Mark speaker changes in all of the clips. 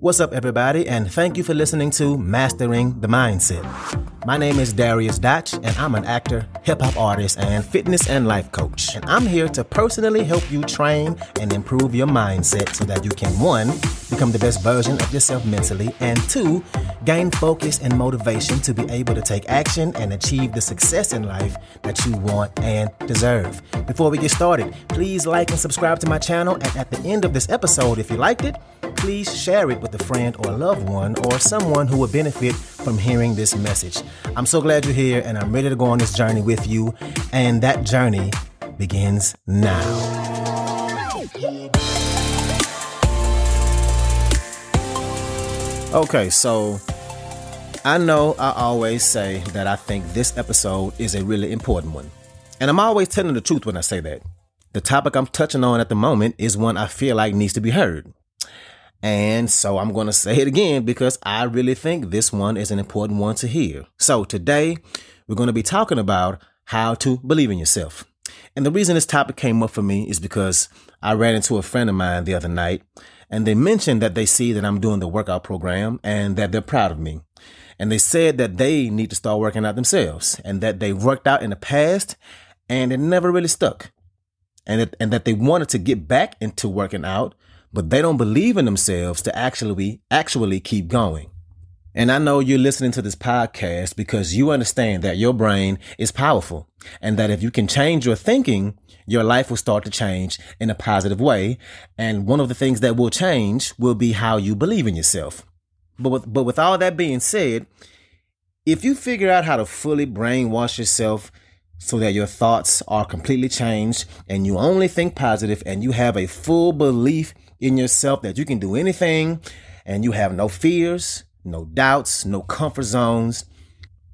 Speaker 1: What's up, everybody, and thank you for listening to Mastering the Mindset. My name is Darius Dotch, and I'm an actor, hip hop artist, and fitness and life coach. And I'm here to personally help you train and improve your mindset so that you can, one, become the best version of yourself mentally, and two, gain focus and motivation to be able to take action and achieve the success in life that you want and deserve. Before we get started, please like and subscribe to my channel. And at the end of this episode, if you liked it, please share it with a friend or loved one or someone who would benefit from hearing this message. I'm so glad you're here and I'm ready to go on this journey with you. And that journey begins now. Okay, so I know I always say that I think this episode is a really important one. And I'm always telling the truth when I say that. The topic I'm touching on at the moment is one I feel like needs to be heard. And so I'm going to say it again because I really think this one is an important one to hear. So today we're going to be talking about how to believe in yourself. And the reason this topic came up for me is because I ran into a friend of mine the other night and they mentioned that they see that I'm doing the workout program and that they're proud of me. And they said that they need to start working out themselves and that they worked out in the past and it never really stuck. And, it, and that they wanted to get back into working out, but they don't believe in themselves to actually actually keep going. And I know you're listening to this podcast because you understand that your brain is powerful and that if you can change your thinking, your life will start to change in a positive way. And one of the things that will change will be how you believe in yourself. But with, but with all that being said, if you figure out how to fully brainwash yourself so that your thoughts are completely changed and you only think positive and you have a full belief in yourself that you can do anything and you have no fears, no doubts, no comfort zones,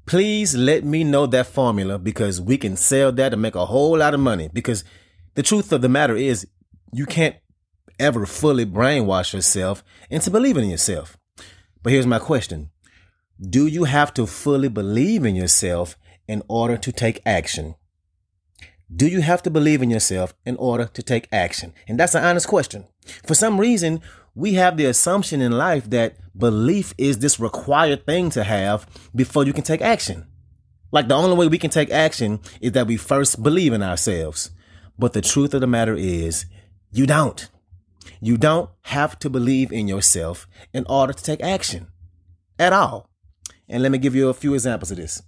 Speaker 1: please let me know that formula because we can sell that and make a whole lot of money. Because the truth of the matter is, you can't ever fully brainwash yourself into believing in yourself. But here's my question Do you have to fully believe in yourself in order to take action? Do you have to believe in yourself in order to take action? And that's an honest question. For some reason, we have the assumption in life that belief is this required thing to have before you can take action. Like the only way we can take action is that we first believe in ourselves. But the truth of the matter is, you don't. You don't have to believe in yourself in order to take action at all. And let me give you a few examples of this.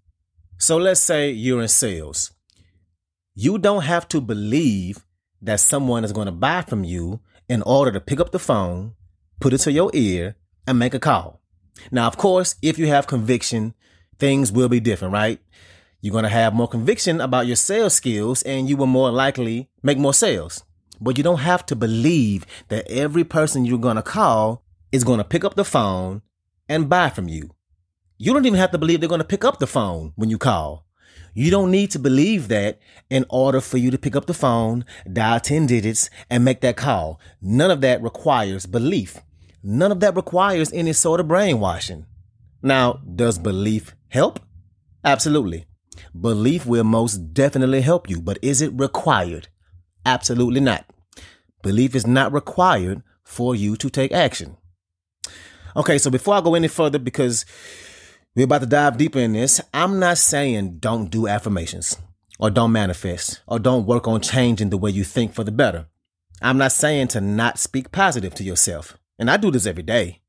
Speaker 1: So let's say you're in sales. You don't have to believe that someone is going to buy from you in order to pick up the phone, put it to your ear, and make a call. Now, of course, if you have conviction, things will be different, right? You're going to have more conviction about your sales skills and you will more likely make more sales. But you don't have to believe that every person you're going to call is going to pick up the phone and buy from you. You don't even have to believe they're going to pick up the phone when you call. You don't need to believe that in order for you to pick up the phone, dial 10 digits, and make that call. None of that requires belief. None of that requires any sort of brainwashing. Now, does belief help? Absolutely. Belief will most definitely help you, but is it required? Absolutely not. Belief is not required for you to take action. Okay, so before I go any further, because we're about to dive deeper in this. I'm not saying don't do affirmations or don't manifest or don't work on changing the way you think for the better. I'm not saying to not speak positive to yourself. And I do this every day.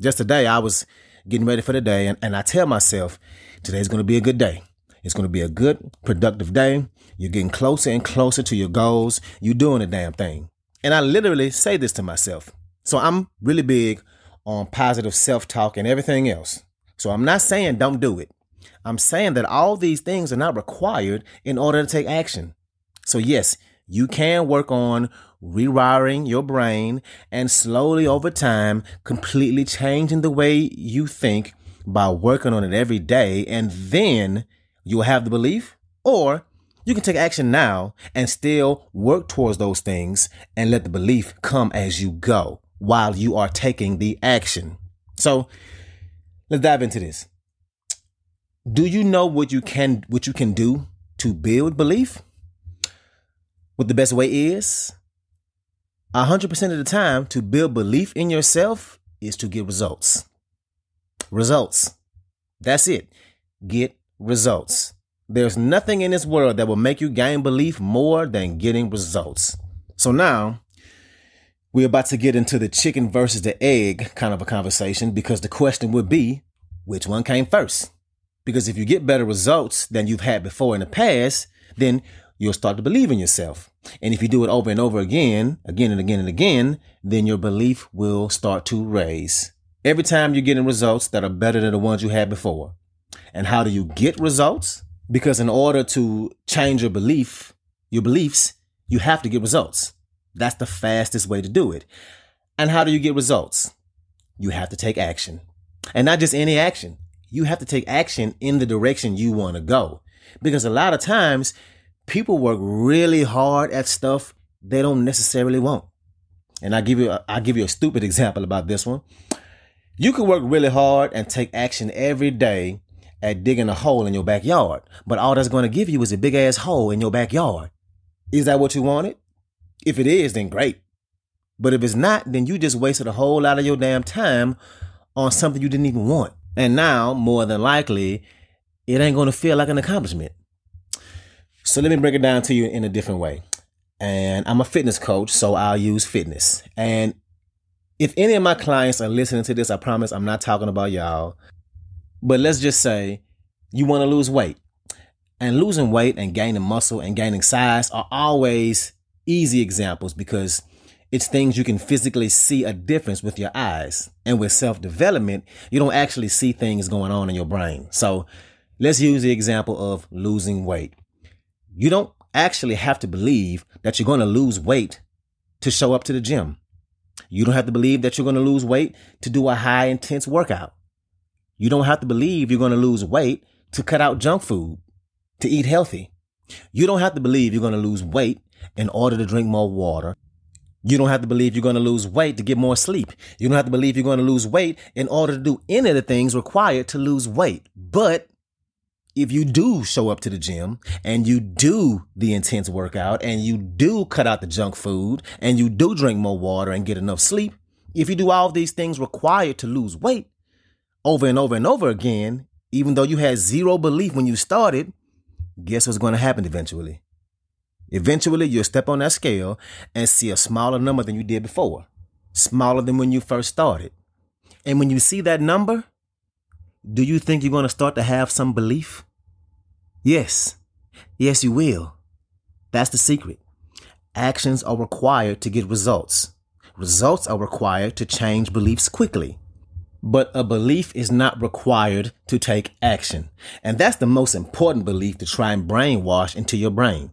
Speaker 1: Just today, I was getting ready for the day and, and I tell myself, today's going to be a good day. It's going to be a good, productive day. You're getting closer and closer to your goals. You're doing the damn thing. And I literally say this to myself. So I'm really big on positive self talk and everything else. So I'm not saying don't do it. I'm saying that all these things are not required in order to take action. So yes, you can work on rewiring your brain and slowly over time completely changing the way you think by working on it every day. And then you'll have the belief or you can take action now and still work towards those things and let the belief come as you go while you are taking the action. So let's dive into this. Do you know what you can what you can do to build belief? What the best way is? 100% of the time to build belief in yourself is to get results. Results. That's it. Get results. There's nothing in this world that will make you gain belief more than getting results. So now we're about to get into the chicken versus the egg kind of a conversation because the question would be which one came first? Because if you get better results than you've had before in the past, then you'll start to believe in yourself. And if you do it over and over again, again and again and again, then your belief will start to raise. Every time you're getting results that are better than the ones you had before. And how do you get results? Because in order to change your belief, your beliefs, you have to get results. That's the fastest way to do it. And how do you get results? You have to take action. And not just any action. You have to take action in the direction you want to go. Because a lot of times people work really hard at stuff they don't necessarily want. And I give you a, I give you a stupid example about this one. You can work really hard and take action every day at digging a hole in your backyard, but all that's going to give you is a big ass hole in your backyard. Is that what you wanted? If it is, then great. But if it's not, then you just wasted a whole lot of your damn time on something you didn't even want. And now, more than likely, it ain't going to feel like an accomplishment. So let me break it down to you in a different way. And I'm a fitness coach, so I'll use fitness. And if any of my clients are listening to this, I promise I'm not talking about y'all. But let's just say you want to lose weight. And losing weight and gaining muscle and gaining size are always easy examples because it's things you can physically see a difference with your eyes. And with self development, you don't actually see things going on in your brain. So let's use the example of losing weight. You don't actually have to believe that you're going to lose weight to show up to the gym. You don't have to believe that you're going to lose weight to do a high intense workout. You don't have to believe you're going to lose weight to cut out junk food, to eat healthy. You don't have to believe you're going to lose weight in order to drink more water. You don't have to believe you're going to lose weight to get more sleep. You don't have to believe you're going to lose weight in order to do any of the things required to lose weight. But if you do show up to the gym and you do the intense workout and you do cut out the junk food and you do drink more water and get enough sleep, if you do all these things required to lose weight over and over and over again, even though you had zero belief when you started, guess what's going to happen eventually? Eventually, you'll step on that scale and see a smaller number than you did before, smaller than when you first started. And when you see that number, do you think you're going to start to have some belief? Yes. Yes, you will. That's the secret. Actions are required to get results. Results are required to change beliefs quickly. But a belief is not required to take action. And that's the most important belief to try and brainwash into your brain.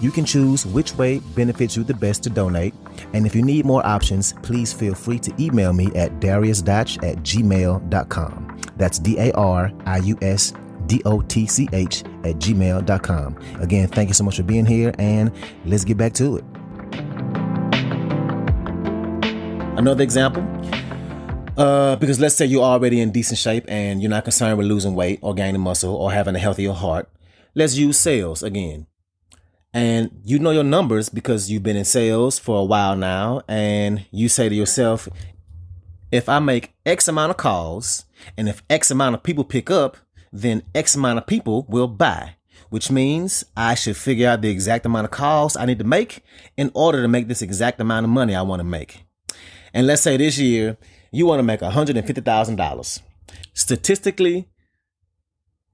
Speaker 1: you can choose which way benefits you the best to donate. And if you need more options, please feel free to email me at dariusdotch at gmail.com. That's D A R I U S D O T C H at gmail.com. Again, thank you so much for being here, and let's get back to it. Another example. Uh, because let's say you're already in decent shape and you're not concerned with losing weight or gaining muscle or having a healthier heart. Let's use sales again and you know your numbers because you've been in sales for a while now. And you say to yourself if i make x amount of calls and if x amount of people pick up then x amount of people will buy which means i should figure out the exact amount of calls i need to make in order to make this exact amount of money i want to make. And let's say this year you want to make $150000 statistically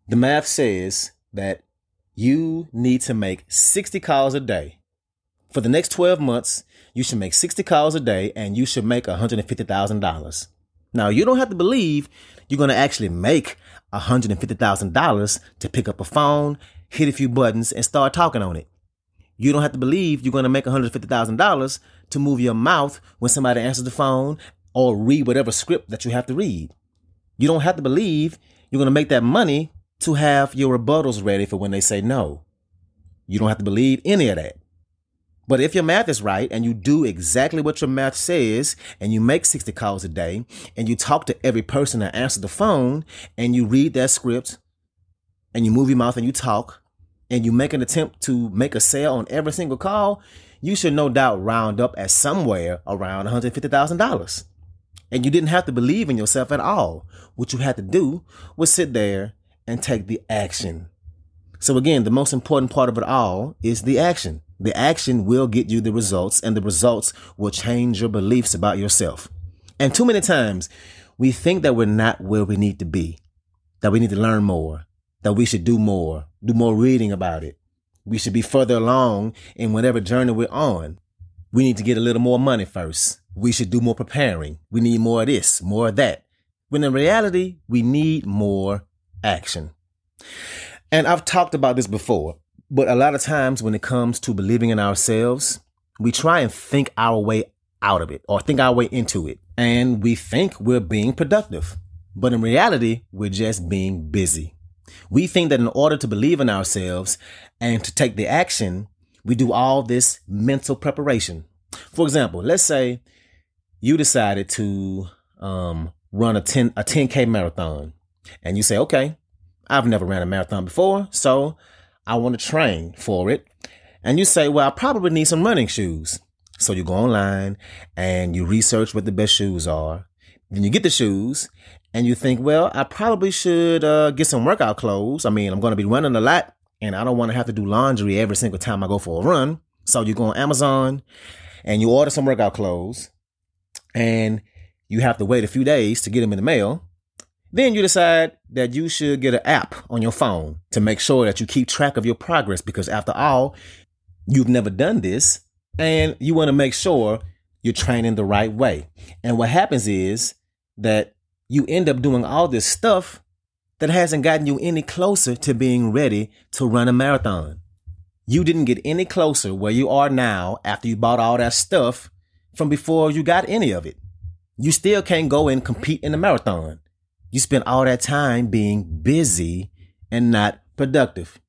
Speaker 1: the math says that you need to make 60 calls a day. For the next 12 months, you should make 60 calls a day and you should make $150,000. Now, you don't have to believe you're going to actually make $150,000 to pick up a phone, hit a few buttons, and start talking on it. You don't have to believe you're going to make $150,000 to move your mouth when somebody answers the phone or read whatever script that you have to read. You don't have to believe you're going to make that money to have your rebuttals ready for when they say no. You don't have to believe any of that. But if your math is right and you do exactly what your math says and you make 60 calls a day and you talk to every person that answers the phone and you read that script and you move your mouth and you talk and you make an attempt to make a sale on every single call, you should no doubt round up at somewhere around $150,000. And you didn't have to believe in yourself at all. What you had to do was sit there and take the action. So again, the most important part of it all is the action. The action will get you the results and the results will change your beliefs about yourself. And too many times we think that we're not where we need to be, that we need to learn more, that we should do more, do more reading about it. We should be further along in whatever journey we're on. We need to get a little more money first. We should do more preparing. We need more of this, more of that. When in reality, we need more action. And I've talked about this before. But a lot of times when it comes to believing in ourselves, we try and think our way out of it or think our way into it. And we think we're being productive. But in reality, we're just being busy. We think that in order to believe in ourselves and to take the action, we do all this mental preparation. For example, let's say you decided to um, run a 10 a 10k marathon and you say, "Okay, I've never ran a marathon before, so I want to train for it. And you say, well, I probably need some running shoes. So you go online and you research what the best shoes are. Then you get the shoes and you think, well, I probably should uh, get some workout clothes. I mean, I'm going to be running a lot and I don't want to have to do laundry every single time I go for a run. So you go on Amazon and you order some workout clothes and you have to wait a few days to get them in the mail. Then you decide that you should get an app on your phone to make sure that you keep track of your progress because after all, you've never done this and you want to make sure you're training the right way. And what happens is that you end up doing all this stuff that hasn't gotten you any closer to being ready to run a marathon. You didn't get any closer where you are now after you bought all that stuff from before you got any of it. You still can't go and compete in the marathon you spent all that time being busy and not productive.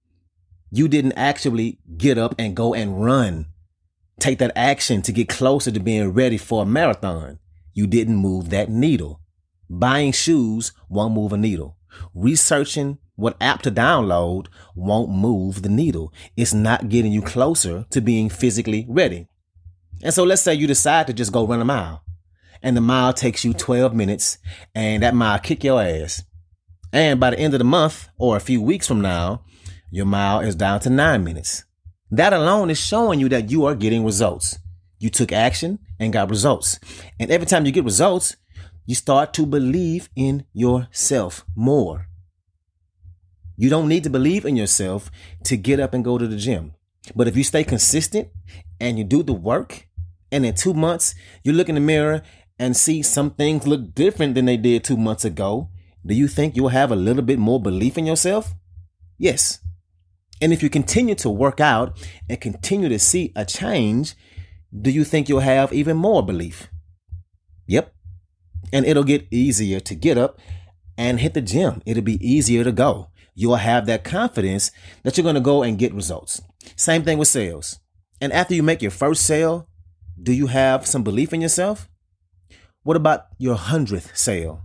Speaker 1: You didn't actually get up and go and run. Take that action to get closer to being ready for a marathon. You didn't move that needle. Buying shoes won't move a needle. Researching what app to download won't move the needle. It's not getting you closer to being physically ready. And so let's say you decide to just go run a mile and the mile takes you 12 minutes and that mile kick your ass. And by the end of the month or a few weeks from now, your mile is down to nine minutes. That alone is showing you that you are getting results. You took action and got results. And every time you get results, you start to believe in yourself more. You don't need to believe in yourself to get up and go to the gym. But if you stay consistent and you do the work, and in two months, you look in the mirror and see some things look different than they did two months ago, do you think you'll have a little bit more belief in yourself? Yes. And if you continue to work out and continue to see a change, do you think you'll have even more belief? Yep. And it'll get easier to get up and hit the gym. It'll be easier to go. You'll have that confidence that you're going to go and get results. Same thing with sales. And after you make your first sale, do you have some belief in yourself? What about your hundredth sale?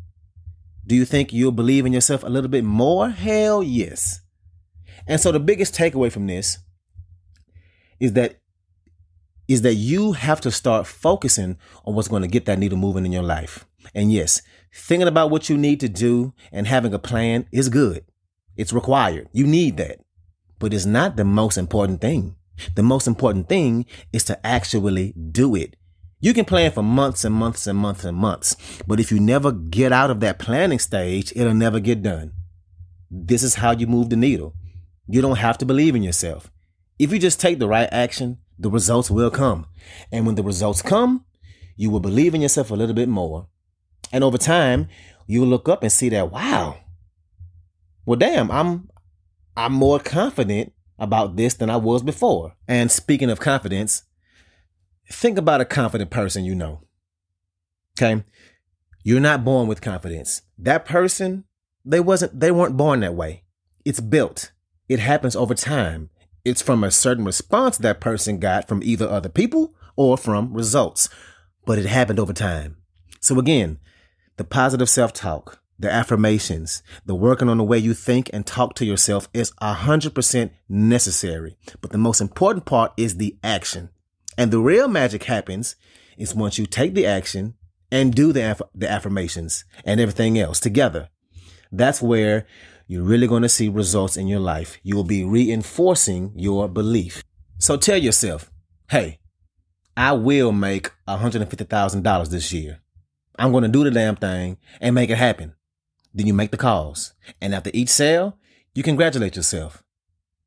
Speaker 1: Do you think you'll believe in yourself a little bit more? Hell yes. And so the biggest takeaway from this is that is that you have to start focusing on what's going to get that needle moving in your life. And yes, thinking about what you need to do and having a plan is good. It's required. You need that. But it's not the most important thing. The most important thing is to actually do it. You can plan for months and months and months and months, but if you never get out of that planning stage, it'll never get done. This is how you move the needle. You don't have to believe in yourself. If you just take the right action, the results will come. And when the results come, you will believe in yourself a little bit more. And over time, you'll look up and see that, wow, well, damn, I'm, I'm more confident about this than I was before. And speaking of confidence, think about a confident person you know. Okay. You're not born with confidence. That person, they wasn't they weren't born that way. It's built. It happens over time. It's from a certain response that person got from either other people or from results. But it happened over time. So again, the positive self-talk, the affirmations, the working on the way you think and talk to yourself is 100% necessary. But the most important part is the action. And the real magic happens is once you take the action and do the, aff- the affirmations and everything else together. That's where you're really going to see results in your life. You will be reinforcing your belief. So tell yourself, hey, I will make $150,000 this year. I'm going to do the damn thing and make it happen. Then you make the calls. And after each sale, you congratulate yourself.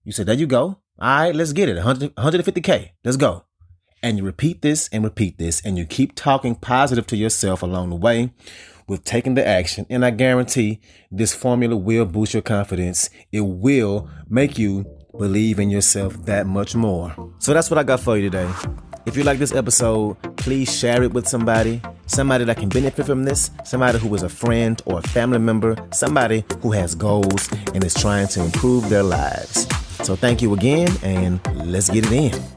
Speaker 1: You say, there you go. All right, let's get it. 100, 150K. Let's go. And you repeat this and repeat this, and you keep talking positive to yourself along the way with taking the action. And I guarantee this formula will boost your confidence. It will make you believe in yourself that much more. So that's what I got for you today. If you like this episode, please share it with somebody, somebody that can benefit from this, somebody who is a friend or a family member, somebody who has goals and is trying to improve their lives. So thank you again, and let's get it in.